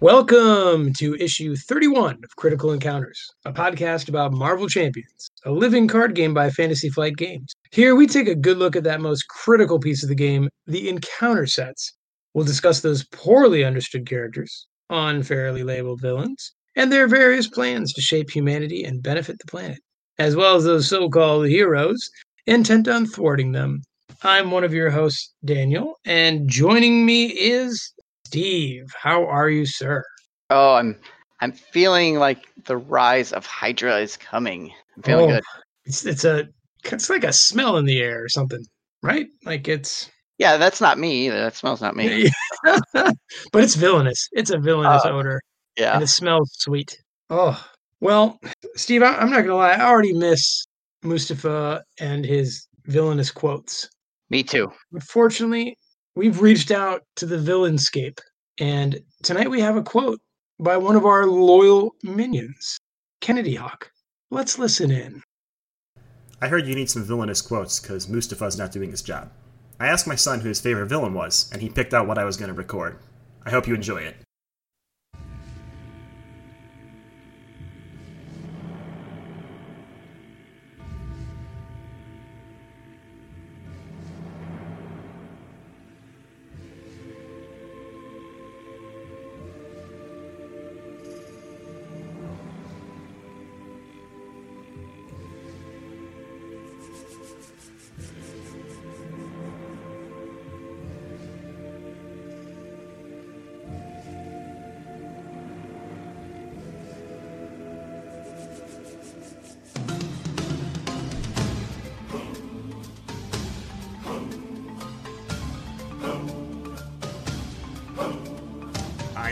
Welcome to issue 31 of Critical Encounters, a podcast about Marvel Champions, a living card game by Fantasy Flight Games. Here we take a good look at that most critical piece of the game, the encounter sets. We'll discuss those poorly understood characters, unfairly labeled villains, and their various plans to shape humanity and benefit the planet, as well as those so called heroes intent on thwarting them. I'm one of your hosts, Daniel, and joining me is Steve. How are you, sir? Oh, I'm I'm feeling like the rise of Hydra is coming. I'm feeling Oh, good. It's it's a it's like a smell in the air or something, right? Like it's Yeah, that's not me either. That smells not me. but it's villainous. It's a villainous Uh, odor, Yeah. and it smells sweet. Oh well, Steve, I, I'm not gonna lie. I already miss Mustafa and his villainous quotes. Me too. But fortunately, we've reached out to the villainscape, and tonight we have a quote by one of our loyal minions, Kennedy Hawk. Let's listen in. I heard you need some villainous quotes because Mustafa's not doing his job. I asked my son who his favorite villain was, and he picked out what I was going to record. I hope you enjoy it.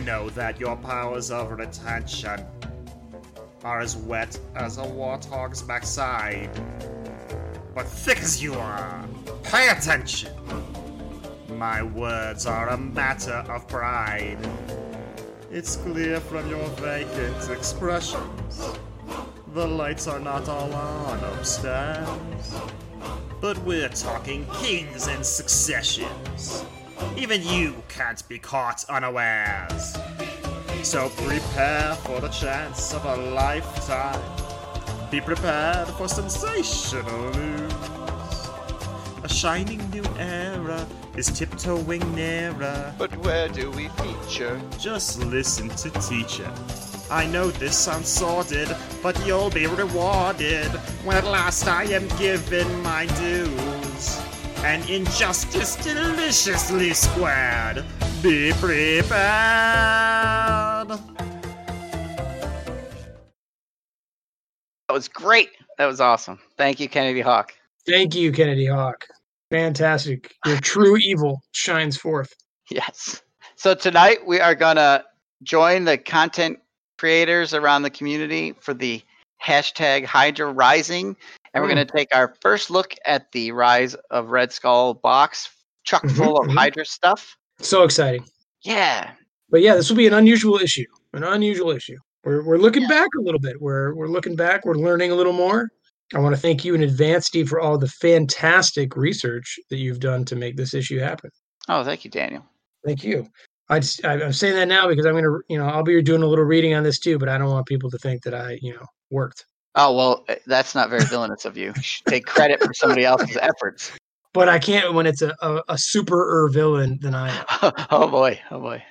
Know that your powers of retention are as wet as a warthog's backside. But thick as you are, pay attention. My words are a matter of pride. It's clear from your vacant expressions. The lights are not all on upstairs. But we're talking kings and successions. Even you can't be caught unawares. So prepare for the chance of a lifetime. Be prepared for sensational news. A shining new era is tiptoeing nearer. But where do we feature? Just listen to teacher. I know this sounds sordid, but you'll be rewarded when at last I am given my dues. And injustice deliciously squared. Be prepared. That was great. That was awesome. Thank you, Kennedy Hawk. Thank you, Kennedy Hawk. Fantastic. Your true evil shines forth. Yes. So tonight we are gonna join the content creators around the community for the hashtag Hydra Rising, and we're Mm. gonna take our first look at the Rise of Red Skull box, chock Mhm, full of mhm. Hydra stuff. So exciting. Yeah. But yeah, this will be an unusual issue. An unusual issue. We're we're looking back a little bit. We're we're looking back. We're learning a little more. I want to thank you in advance, Steve, for all the fantastic research that you've done to make this issue happen. Oh, thank you, Daniel. Thank you. I just, I, I'm saying that now because I'm gonna, you know, I'll be doing a little reading on this too. But I don't want people to think that I, you know, worked. Oh well, eh, that's not very villainous of you. You Take credit for somebody else's efforts. But I can't when it's a a, a super villain than I am. oh boy, oh boy.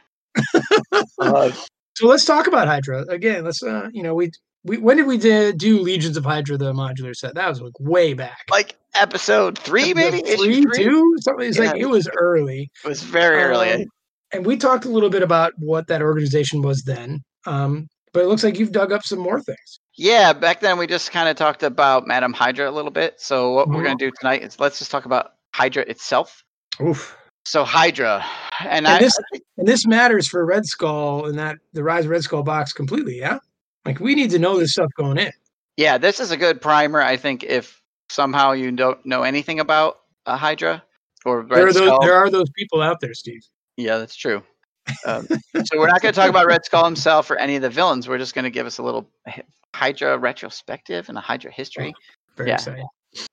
Uh, So let's talk about Hydra again. Let's, uh, you know, we we when did we do, do Legions of Hydra the modular set? That was like way back. like episode three, maybe Episode issue three, three. two, something. It's like it was early. It was very early. Um, and we talked a little bit about what that organization was then. Um, but it looks like you've dug up some more things. Yeah, back then we just kind of talked about Madam Hydra a little bit. So what we're going to mm-hmm. do tonight is let's just talk about Hydra itself. Oof. So Hydra, and, And I, this and this matters for Red Skull and that the Rise of Red Skull box completely. Yeah, like we need to know this stuff going in. yeah, this is a good primer. I think if somehow you don't know anything about a Hydra or Red There are those Skull, there are those people out there, Steve. yeah, that's true. Um, so we're not going to talk about Red Skull himself or any of the villains. We're just going to give us a little Hydra retrospective and a Hydra history. Very Yeah. exciting.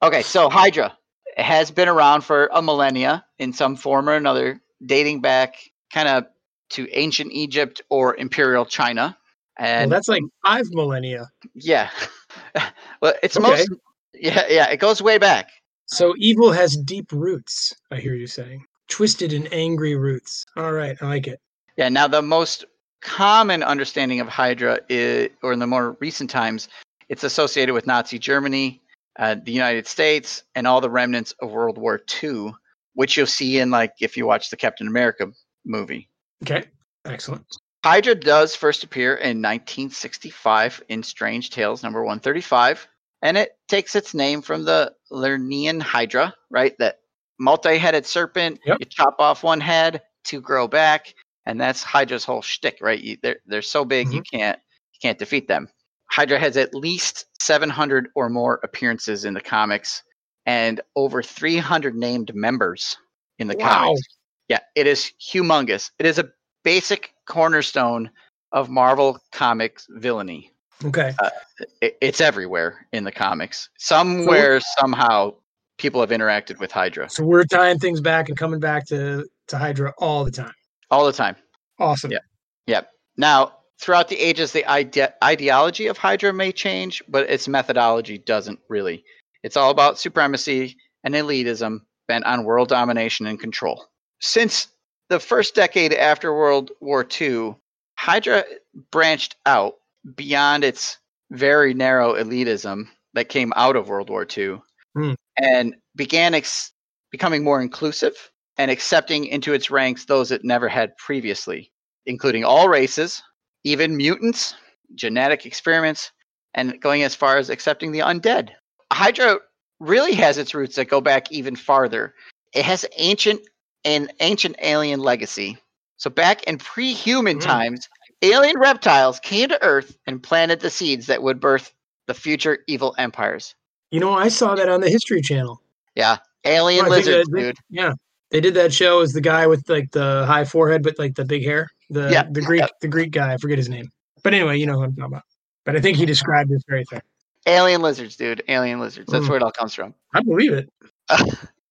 Okay, so Hydra has been around for a millennia in some form or another, dating back kind of to ancient Egypt or imperial China. Well, And that's like five millennia. yeah, well, it's Okay. most yeah yeah it goes way back. So evil has deep roots, I hear you saying. Twisted and angry roots. All right, I like it. Yeah. Now the most common understanding of Hydra is, or in the more recent times, it's associated with Nazi Germany, uh, the United States, and all the remnants of World War II, which you'll see in like if you watch the Captain America movie. Okay, excellent. Hydra does first appear in 1965 in Strange Tales number 135, and it takes its name from the Lernean Hydra, right? That multi-headed serpent. Yep. You chop off one head, two grow back, and that's Hydra's whole shtick, right? You, they're they're so big you mm-hmm. can't you can't defeat them. Hydra has at least 700 or more appearances in the comics, and over 300 named members in the Wow. comics. Yeah, it is humongous. It is a basic cornerstone of Marvel Comics villainy. Okay. Uh, it, it's everywhere in the comics. Somewhere, somehow, people have interacted with Hydra So we're tying things back and coming back to, to Hydra all the time. all the time. Awesome. Yeah. Yep. Now, throughout the ages, the ide- ideology of Hydra may change, but its methodology doesn't really. It's all about supremacy and elitism bent on world domination and control. Since the first decade after World War II, Hydra branched out beyond its very narrow elitism that came out of World War II Hmm. And began ex- becoming more inclusive and accepting into its ranks those it never had previously, including all races, even mutants, genetic experiments, and going as far as accepting the undead. Hydra really has its roots that go back even farther. It has ancient an ancient alien legacy. So back in pre-human Mm. times, alien reptiles came to Earth and planted the seeds that would birth the future evil empires. You know, I saw that on the History Channel. Yeah, alien I lizards, that- dude. Yeah. They did that show as the guy with like the high forehead but like the big hair. The Yeah, the Greek yeah. the Greek guy, I forget his name. But anyway, you know who I'm talking about. But I think he described this very thing. Alien lizards, dude. Alien lizards. That's Mm. where it all comes from. I believe it.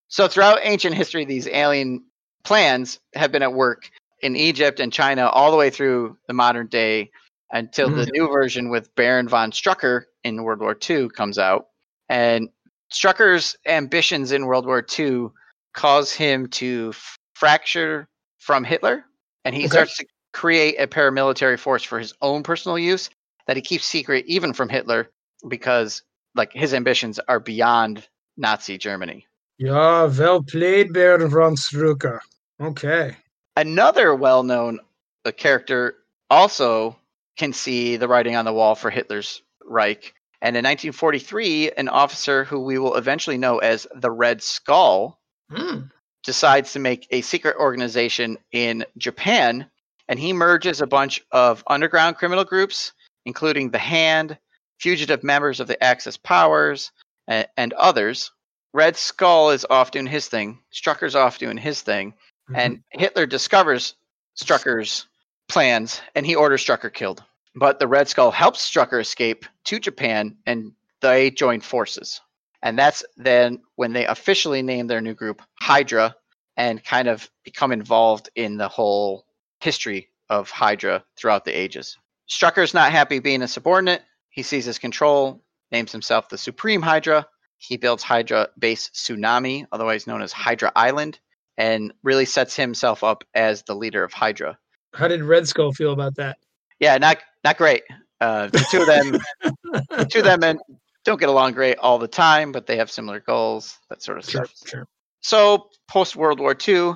So throughout ancient history, these alien plans have been at work in Egypt and China all the way through the modern day until the new version with Baron von Strucker in World War II comes out. And Strucker's ambitions in World War II cause him to f- fracture from Hitler, and he Okay. starts to create a paramilitary force for his own personal use that he keeps secret even from Hitler because like his ambitions are beyond Nazi Germany. Yeah, well played, Baron von Strucker. Okay. another well-known uh, character also can see the writing on the wall for Hitler's Reich. And in 1943, an officer who we will eventually know as the Red Skull Hmm. decides to make a secret organization in Japan, and he merges a bunch of underground criminal groups, including the Hand, fugitive members of the Axis powers, and, and others. Red Skull is off doing his thing. Strucker's off doing his thing and Hitler discovers Strucker's plans and he orders Strucker killed. But the Red Skull helps Strucker escape to Japan and they join forces. And that's then when they officially name their new group Hydra and kind of become involved in the whole history of Hydra throughout the ages. Strucker's not happy being a subordinate. He seizes control, names himself the Supreme Hydra. He builds Hydra base Tsunami, otherwise known as Hydra Island, and really sets himself up as the leader of Hydra. How did Red Skull feel about that? Yeah, not not great. Uh, the two of them, the two of them, and don't get along great all the time, but they have similar goals, that sort of Sure, stuff. sure. So post World War II,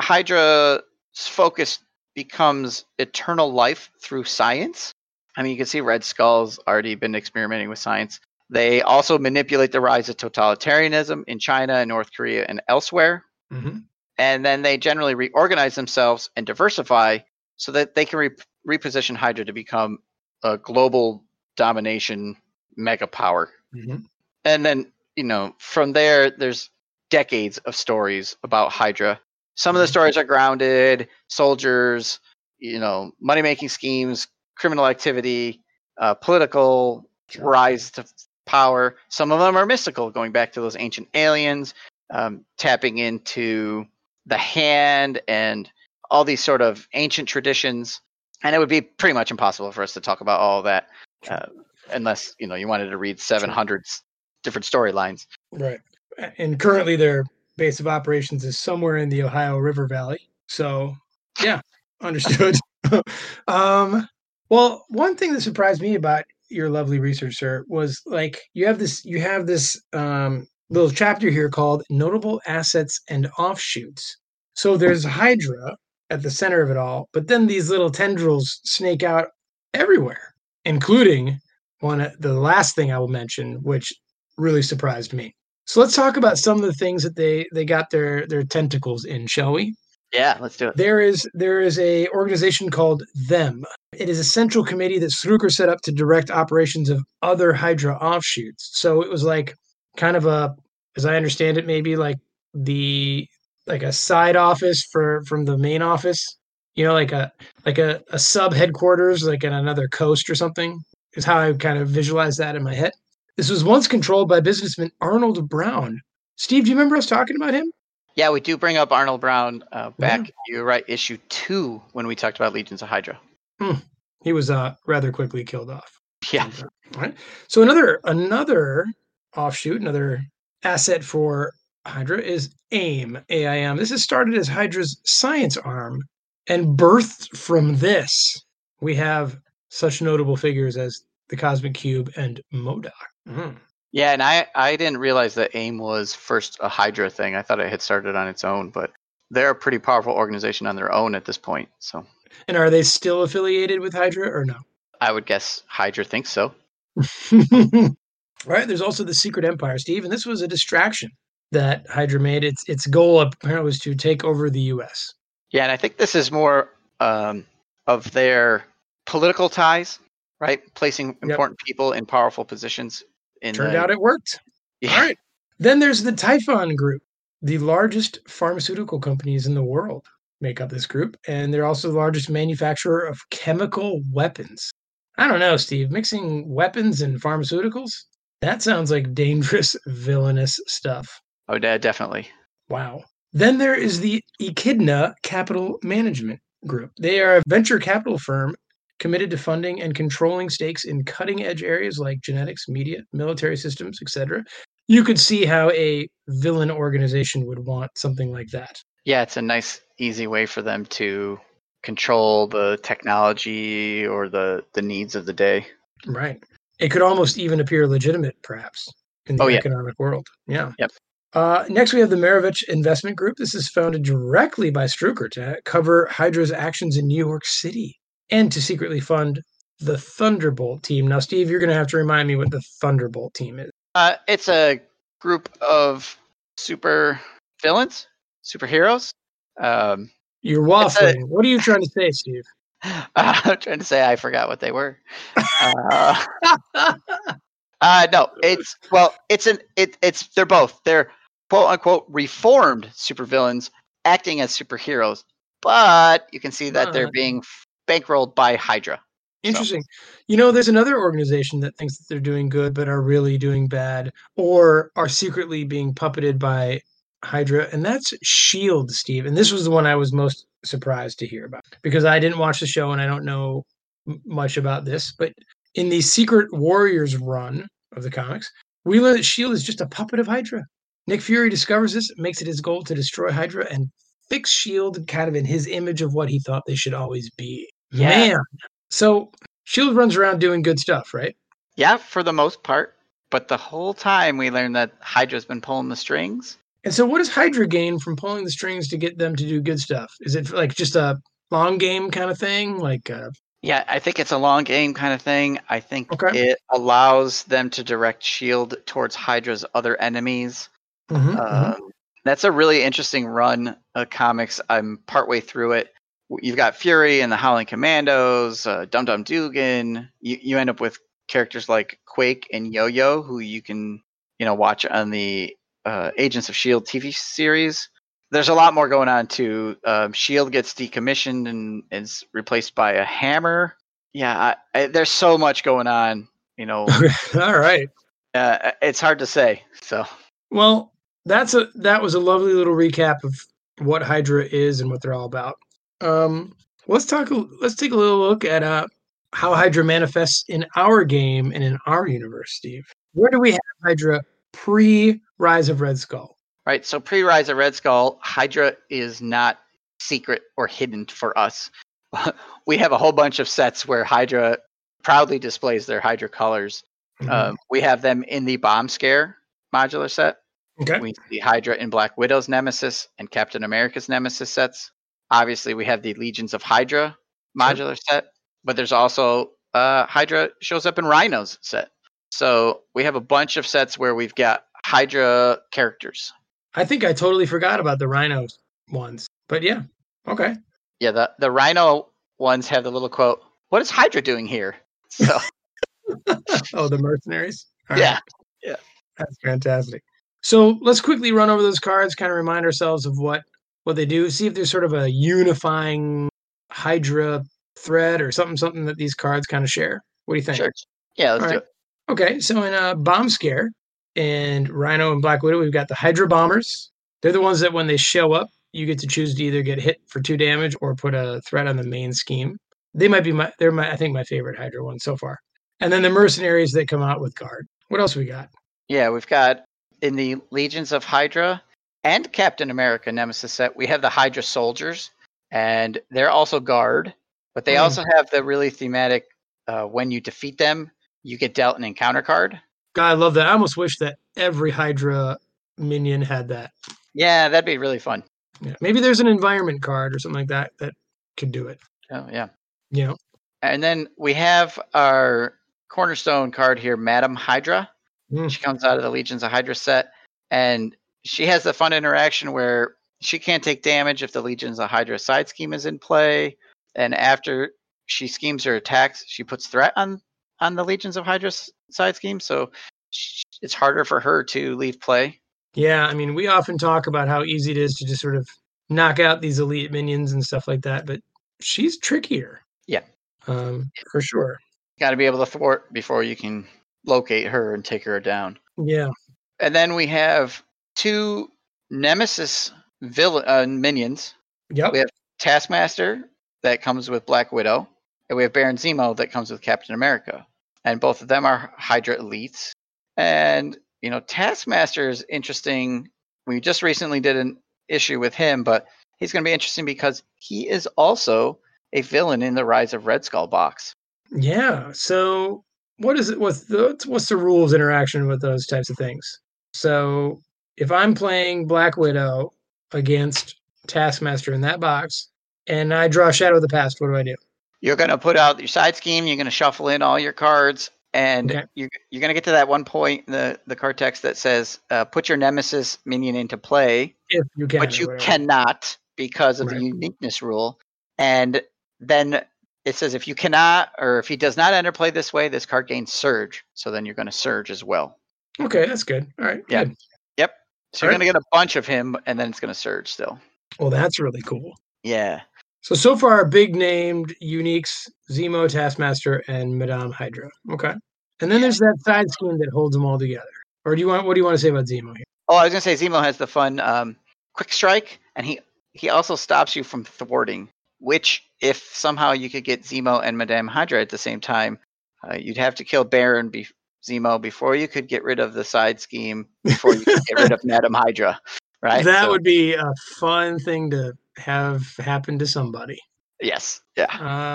Hydra's focus becomes eternal life through science. I mean, you can see Red Skull's already been experimenting with science. They also manipulate the rise of totalitarianism in China and North Korea and elsewhere hmm and then they generally reorganize themselves and diversify so that they can re- reposition Hydra to become a global domination mega power. hmm And then, you know, from there, there's decades of stories about Hydra. Some of the Mhm. stories are grounded, soldiers, you know, money making schemes, criminal activity, uh, political rise to power. Some of them are mystical, going back to those ancient aliens, um, tapping into the hand and all these sort of ancient traditions, and it would be pretty much impossible for us to talk about all that uh, unless you know you wanted to read 700 s- different storylines. Right. And currently their base of operations is somewhere in the Ohio River Valley. So, yeah, understood. um, well, one thing that surprised me about your lovely research, sir, was like you have this you have this um, little chapter here called Notable Assets and Offshoots. So there's Hydra at the center of it all, but then these little tendrils snake out everywhere, including one uh, the last thing I will mention, which really surprised me. So let's talk about some of the things that they they got their their tentacles in, shall we? Yeah, let's do it. There is there is a organization called Them. It is a central committee that Strucker set up to direct operations of other Hydra offshoots. So it was like kind of a, as I understand it, maybe like the like a side office for from the main office. You know, like a like a, a sub headquarters, like in another coast or something, is how I kind of visualize that in my head. This was once controlled by businessman Arnold Brown. Steve, do you remember us talking about him? Yeah, we do bring up Arnold Brown uh, back. You're right, issue two when we talked about Legions of Hydra. He was uh, rather quickly killed off. Yeah, All right. So another another offshoot, another asset for Hydra is AIM. AIM. This is started as Hydra's science arm and birthed from this. We have such notable figures as the Cosmic Cube and MODOK. Mhm. yeah, and I I didn't realize that AIM was first a Hydra thing. I thought it had started on its own, but they're a pretty powerful organization on their own at this point. So And are they still affiliated with Hydra or no? I would guess Hydra thinks so. right. There's also the Secret Empire, Steve, and this was a distraction that Hydra made. Its its goal apparently was to take over the U.S. Yeah, and I think this is more um, of their political ties, right? Placing important people in powerful positions. In Turned the, out it worked. yeah. All right. Then there's the Typhon Group. The largest pharmaceutical companies in the world make up this group, and they're also the largest manufacturer of chemical weapons. I don't know, Steve. Mixing weapons and pharmaceuticals? That sounds like dangerous, villainous stuff. Oh, de- definitely. Wow. Then there is the Echidna Capital Management Group. They are a venture capital firm committed to funding and controlling stakes in cutting edge areas like genetics, media, military systems, etc. You could see how a villain organization would want something like that. Yeah, it's a nice, easy way for them to control the technology or the the needs of the day. Right. It could almost even appear legitimate, perhaps, in the Oh, yeah. economic world. Yeah. Yep. Uh, next, we have the Maravich Investment Group. This is founded directly by Strucker to cover Hydra's actions in New York City and to secretly fund the Thunderbolt team. Now, Steve, you're going to have to remind me what the Thunderbolt team is. Uh, it's a group of super villains, superheroes. Um, You're It's a- waffling. what are you trying to say, Steve? I'm trying to say I forgot what they were. Uh, uh, no, it's well, it's an it, it's they're both they're quote unquote reformed supervillains acting as superheroes, but you can see that they're Ah. being bankrolled by Hydra. Interesting. You know, there's another organization that thinks that they're doing good, but are really doing bad, or are secretly being puppeted by Hydra, and that's Shield, Steve. And this was the one I was most surprised to hear about because I didn't watch the show and I don't know m- much about this. But in the Secret Warriors run of the comics, we learn that Shield is just a puppet of Hydra. Nick Fury discovers this, makes it his goal to destroy Hydra and fix Shield kind of in his image of what he thought they should always be. Yeah. Man, so Shield runs around doing good stuff, right? Yeah, for the most part, but the whole time we learn that Hydra's been pulling the strings. And so, what does Hydra gain from pulling the strings to get them to do good stuff? Is it like just a long game kind of thing? Like, uh, Yeah, I think it's a long game kind of thing. I think Okay. it allows them to direct Shield towards Hydra's other enemies. Mhm, mhm. Um, that's a really interesting run of comics. I'm partway through it. You've got Fury and the Howling Commandos, uh, Dum Dum Dugan. You you end up with characters like Quake and Yo Yo, who you can you know watch on the uh, Agents of Shield TV series. There's a lot more going on too. Um, Shield gets decommissioned and is replaced by a hammer. Yeah, I, I, there's so much going on. You know, All right. uh, it's hard to say. So. Well, that's a that was a lovely little recap of what Hydra is and what they're all about. Um, let's talk. Let's take a little look at uh, how Hydra manifests in our game and in our universe, Steve. Where do we have Hydra pre Rise of Red Skull? Right. So pre Rise of Red Skull, Hydra is not secret or hidden for us. we have a whole bunch of sets where Hydra proudly displays their Hydra colors. Mm-hmm. Um, we have them in the Bomb Scare modular set. Okay. We see Hydra in Black Widow's Nemesis and Captain America's Nemesis sets. Obviously, we have the Legions of Hydra modular set, but there's also uh, Hydra shows up in Rhino's set. So we have a bunch of sets where we've got Hydra characters. I think I totally forgot about the Rhino ones, but yeah. Okay. Yeah, the, the Rhino ones have the little quote, What is Hydra doing here? So, Oh, the mercenaries. All right. yeah. That's fantastic. So let's quickly run over those cards, kind of remind ourselves of what what they do. See if there's sort of a unifying Hydra thread or something something that these cards kind of share. What do you think? Sure. Yeah, let's All do right. it. Okay, so in uh, Bomb Scare and Rhino and Black Widow, we've got the Hydra Bombers. They're the ones that when they show up, you get to choose to either get hit for two damage or put a threat on the main scheme. They might be my they're my I think my favorite Hydra one so far. And then the mercenaries that come out with guard. What else we got? Yeah, we've got in the Legions of Hydra and Captain America Nemesis set, we have the Hydra soldiers, and they're also guard, but they Hmm. also have the really thematic uh, when you defeat them, you get dealt an encounter card. God, I love that. I almost wish that every Hydra minion had that. Yeah, that'd be really fun. Yeah. Maybe there's an environment card or something like that that could do it. Oh, yeah. Know? And then we have our cornerstone card here, Madam Hydra. Hmm. She comes out of the Legions of Hydra set, and she has the fun interaction where she can't take damage if the Legions of Hydra side scheme is in play. And after she schemes her attacks, she puts threat on on the Legions of Hydra side scheme, so sh- it's harder for her to leave play. Yeah, I mean, we often talk about how easy it is to just sort of knock out these elite minions and stuff like that, but she's trickier. Yeah. Um, for sure. Got to be able to thwart before you can locate her and take her down. Yeah. And then we have two Nemesis villain uh, minions. Yep. We have Taskmaster that comes with Black Widow, and we have Baron Zemo that comes with Captain America. And both of them are Hydra elites. And you know, Taskmaster is interesting. We just recently did an issue with him, but he's going to be interesting because he is also a villain in the Rise of Red Skull box. Yeah. So what is it? What's the what's the rules interaction with those types of things? So if I'm playing Black Widow against Taskmaster in that box, and I draw Shadow of the Past, what do I do? You're going to put out your side scheme. You're going to shuffle in all your cards, and Okay. you're, you're going to get to that one point in the, the card text that says, uh, put your Nemesis minion into play, If you can, but you whatever. cannot because of Right. the uniqueness rule. And then it says, if you cannot, or if he does not enter play this way, this card gains Surge. So then you're going to Surge as well. Okay, that's good. All right. Yeah. good. So you're Alright. going to get a bunch of him, and then it's going to Surge still. Well, that's really cool. Yeah. So so far, big named uniques: Zemo, Taskmaster, and Madame Hydra. Okay, and then there's that side scheme that holds them all together. Or do you want? What do you want to say about Zemo here? Oh, I was gonna say Zemo has the fun um, quick strike, and he he also stops you from thwarting. Which, if somehow you could get Zemo and Madame Hydra at the same time, uh, you'd have to kill Baron be- Zemo before you could get rid of the side scheme. Before you could get rid of Madame Hydra, right? That So, would be a fun thing to have happen to somebody. yes, yeah,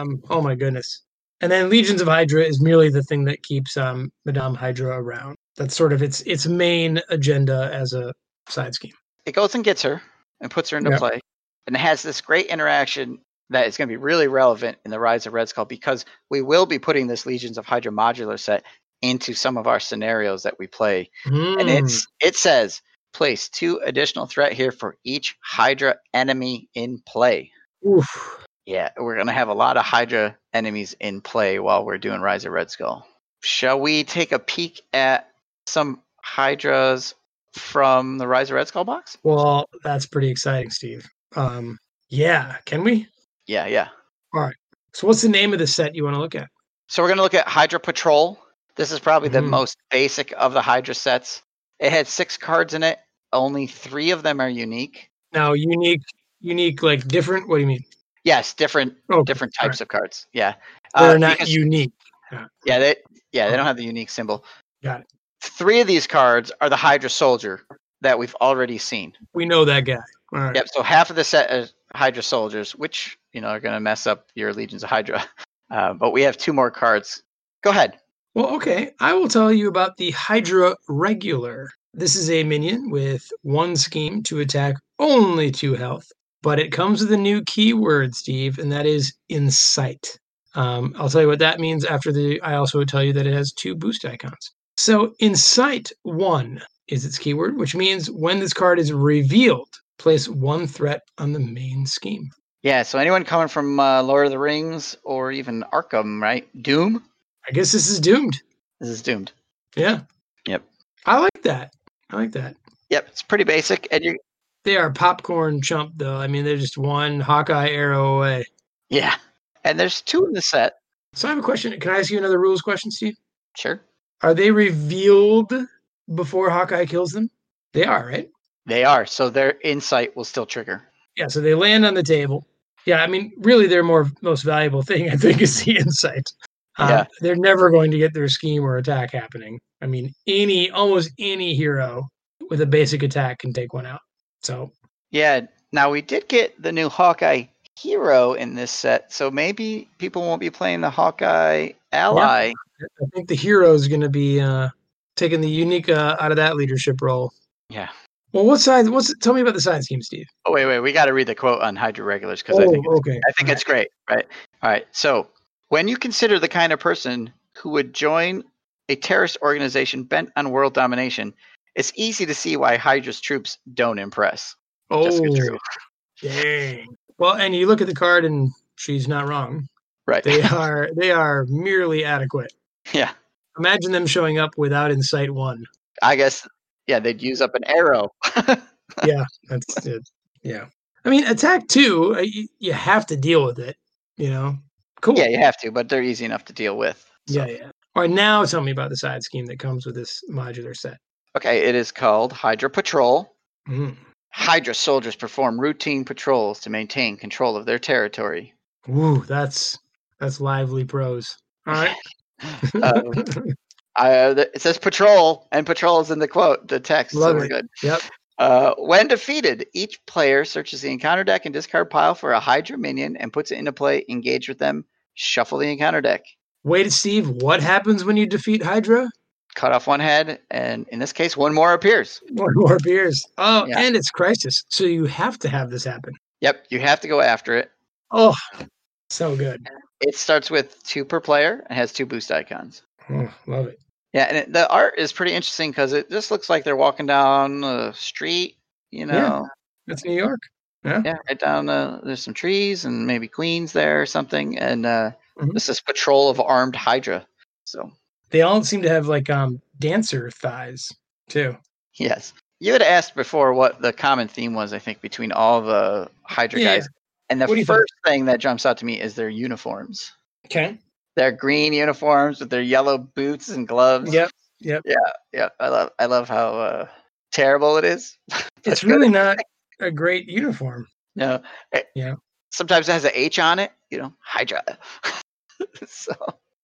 Um, oh my goodness. And then Legions of Hydra is merely the thing that keeps um, Madame Hydra around. That's sort of its its main agenda as a side scheme. it goes and gets her and puts her into Yep. play, and it has this great interaction that is going to be really relevant in the Rise of Red Skull because we will be putting this Legions of Hydra modular set into some of our scenarios that we play and Hmm. it's it says place two additional threat here for each Hydra enemy in play. Oof. Yeah, we're gonna have a lot of Hydra enemies in play while we're doing Rise of Red Skull. Shall we take a peek at some Hydras from the Rise of Red Skull box? Well, that's pretty exciting, Steve. Um, yeah, can we? Yeah, yeah. All right. So, what's the name of the set you want to look at? So we're gonna look at Hydra Patrol. This is probably the Mhm. most basic of the Hydra sets. It had six cards in it. Only three of them are unique. Now, unique, unique, like different. What do you mean? Yes, different oh, different types of cards. Yeah. They're Uh, not because- unique. Yeah, they yeah they don't have the unique symbol. Got it. Three of these cards are the Hydra Soldier that we've already seen. We know that guy. Right. Yep. So half of the set is Hydra Soldiers, which you know are going to mess up your Legions of Hydra. Uh, but we have two more cards. Go ahead. Well, okay. I will tell you about the Hydra Regular. This is a minion with one scheme to attack only two health, but it comes with a new keyword, Steve, and that is Incite. Um, I'll tell you what that means after the. I also tell you that it has two boost icons. So, Incite 1 is its keyword, which means when this card is revealed, place one threat on the main scheme. Yeah. So anyone coming from uh, Lord of the Rings or even Arkham, right? Doom. I guess this is doomed. This is doomed. Yeah. Yep. I like that. I like that. Yep. It's pretty basic, and you. They are popcorn chump, though. I mean, they're just one Hawkeye arrow away. Yeah. And there's two in the set. So I have a question. Can I ask you another rules question, Steve? Sure. Are they revealed before Hawkeye kills them? They are, right? They are. So their incite will still trigger. Yeah. So they land on the table. Yeah. I mean, really, their more most valuable thing, I think, is the incite. Uh, Yeah. They're never going to get their scheme or attack happening. I mean, any almost any hero with a basic attack can take one out. So Yeah. Now we did get the new Hawkeye hero in this set, so maybe people won't be playing the Hawkeye ally. Yeah. I think the hero is going to be uh, taking the unique uh, out of that leadership role. Yeah. Well, what side? What's tell me about the side scheme, Steve? Oh wait, wait. We got to read the quote on Hydra regulars because I oh, think Oh, okay. I think it's great. Right. All right. So when you consider the kind of person who would join a terrorist organization bent on world domination, it's easy to see why Hydra's troops don't impress. Oh, dang. Well, and you look at the card, and she's not wrong. Right. They are they are merely adequate. yeah. Imagine them showing up without Incite One. I guess. Yeah, they'd use up an arrow. Yeah, that's it. Yeah. I mean, attack two, uh, you, you have to deal with it. You know. Cool. yeah, you have to, but they're easy enough to deal with. so. Yeah. Yeah. All right. Now tell me about the side scheme that comes with this modular set. Okay, it is called Hydra Patrol. Mm. Hydra soldiers perform routine patrols to maintain control of their territory. Ooh, that's that's lively prose. All right. Um, Uh, it says patrol, and patrol is in the quote, the text. Love so it. good. Yep. Uh, when defeated, each player searches the encounter deck and discard pile for a Hydra minion and puts it into play. Engage with them. Shuffle the encounter deck. Wait, Steve. What happens when you defeat Hydra? Cut off one head, and in this case, one more appears. One more appears. Oh, Yeah. and it's crisis, so you have to have this happen. Yep, you have to go after it. Oh, so good. It starts with two per player and has two boost icons. Oh, love it. Yeah, and it, the art is pretty interesting because it just looks like they're walking down the street. You know, it's New York. yeah, right down. Uh, there's some trees and maybe queens there or something, and uh, Mhm. this is patrol of armed Hydra. So They all seem to have like um dancer thighs too. yes, you had asked before what the common theme was. I think between all the Hydra Yeah, guys, and the you think? first thing that jumps out to me is their uniforms. Okay. Their green uniforms with their yellow boots and gloves. Yep. Yep. yeah. Yeah. I love. I love how uh, terrible it is. It's really not a great uniform. No. it- Yeah. Sometimes it has an H on it, you know, Hydra. so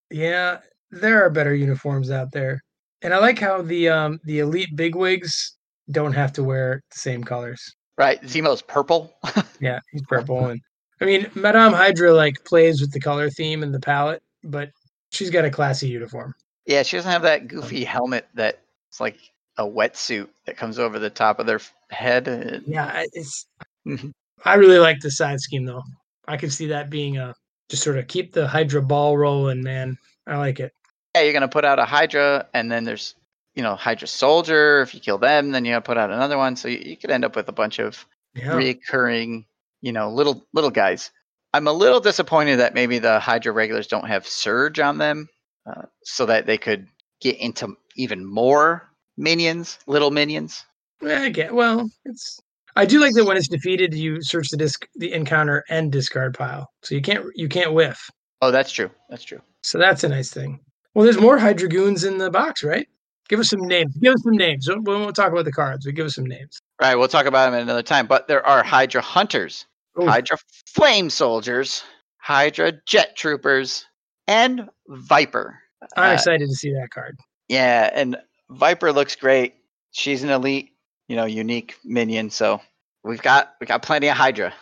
Yeah, there are better uniforms out there. And I like how the um the elite bigwigs don't have to wear the same colors. right, Zemo's purple. Yeah, he's purple and I mean Madame Hydra like plays with the color theme and the palette, but she's got a classy uniform. yeah, she doesn't have that goofy helmet that it's like a wetsuit that comes over the top of their head. Yeah, it's Mhm. I really like the side scheme though. I could see that being a just sort of keep the Hydra ball rolling, man. I like it. Yeah, you're gonna put out a Hydra, and then there's you know Hydra soldier. If you kill them, then you gotta put out another one. So you, you could end up with a bunch of Yeah. reoccurring, you know, little little guys. I'm a little disappointed that maybe the Hydra regulars don't have Surge on them, uh, so that they could get into even more minions, little minions. Yeah, I get well, it's I do like that when it's defeated you search the disc the encounter and discard pile. So you can't you can't whiff. Oh, that's true. That's true. So that's a nice thing. Well, there's more Hydra goons in the box, right? Give us some names. Give us some names. We won't talk about the cards, but give us some names. Right, we'll talk about them at another time. But there are Hydra hunters. Ooh. Hydra Flame Soldiers, Hydra Jet Troopers, and Viper. I'm Uh, excited to see that card. Yeah, and Viper looks great. She's an elite, you know, unique minion. So we've got we got plenty of Hydra.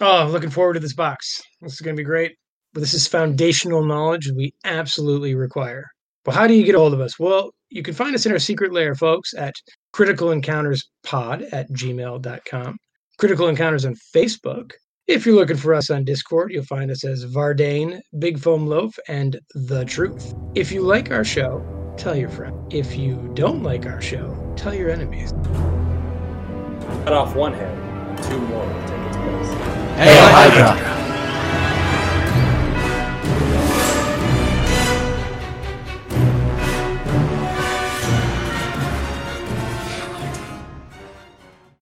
Oh, I'm looking forward to this box. This is going to be great. But this is foundational knowledge we absolutely require. Well, how do you get a hold of us? Well, you can find us in our secret lair, folks, at criticalencounterspod at gmail.com. Critical Encounters on Facebook. If you're looking for us on Discord, you'll find us as Vardane, Big Foam Loaf, and The Truth. If you like our show, tell your friend. If you don't like our show, tell your enemies. Cut off one head, two more will take its place. Hail Hydra!